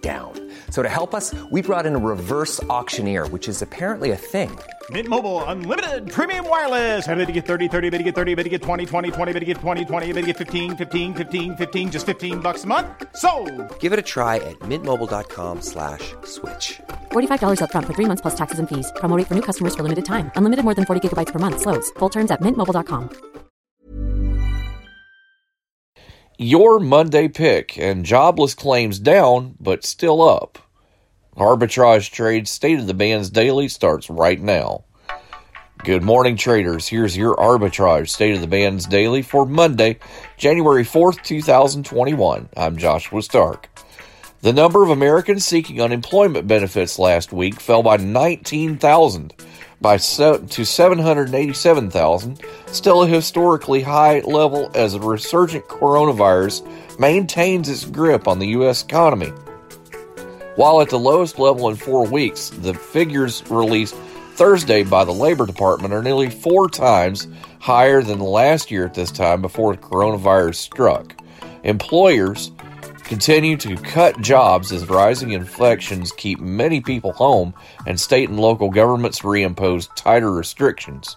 down. So to help us, we brought in a reverse auctioneer, which is apparently a thing. Mint Mobile unlimited premium wireless. Ready to get 30, 30, bit to get 30, bit to get 20, 20, 20, bit to get 20, 20, bit to get 15, 15, 15, 15 just 15 bucks a month. So, Give it a try at mintmobile.com slash switch. $45 upfront for three months plus taxes and fees. Promo for new customers for limited time. Unlimited more than 40 gigabytes per month. Slows. Full terms at mintmobile.com. Your Monday pick and jobless claims down, but still up. Arbitrage Trade State of the Bands Daily starts right now. Good morning, traders. Here's your Arbitrage State of the Bands Daily for Monday, January 4th, 2021. I'm Joshua Stark. The number of Americans seeking unemployment benefits last week fell by 19,000 by to 787,000, still a historically high level as the resurgent coronavirus maintains its grip on the U.S. economy. While at the lowest level in four weeks, the figures released Thursday by the Labor Department are nearly four times higher than last year at this time before the coronavirus struck. Employers continue to cut jobs as rising infections keep many people home and state and local governments reimpose tighter restrictions.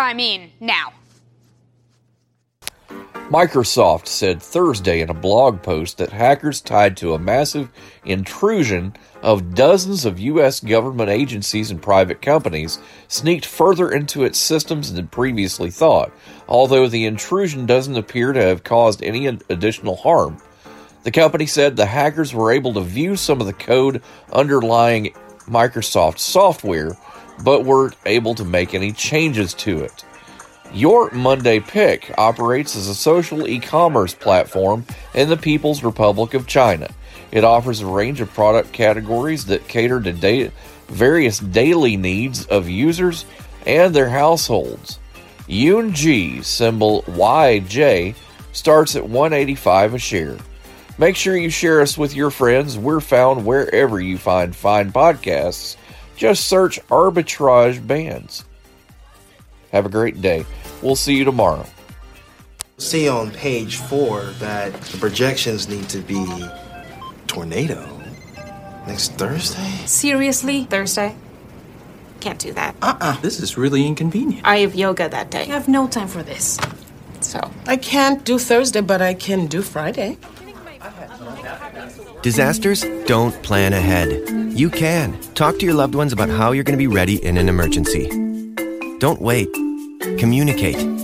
I mean, now. Microsoft said Thursday in a blog post that hackers tied to a massive intrusion of dozens of U.S. government agencies and private companies sneaked further into its systems than previously thought, although the intrusion doesn't appear to have caused any additional harm. The company said the hackers were able to view some of the code underlying Microsoft software, but weren't able to make any changes to it. Your Monday Pick operates as a social e commerce platform in the People's Republic of China. It offers a range of product categories that cater to da- various daily needs of users and their households. Yunji, symbol YJ, starts at 185 a share. Make sure you share us with your friends. We're found wherever you find fine podcasts. Just search Arbitrage Bands. Have a great day. We'll see you tomorrow. See on page four that the projections need to be tornado next Thursday. Seriously? Thursday? Can't do that. Uh-uh. This is really inconvenient. I have yoga that day. I have no time for this. So, I can't do Thursday, but I can do Friday. Disasters don't plan ahead. You can. Talk to your loved ones about how you're going to be ready in an emergency. Don't wait. Communicate.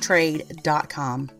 trade.com.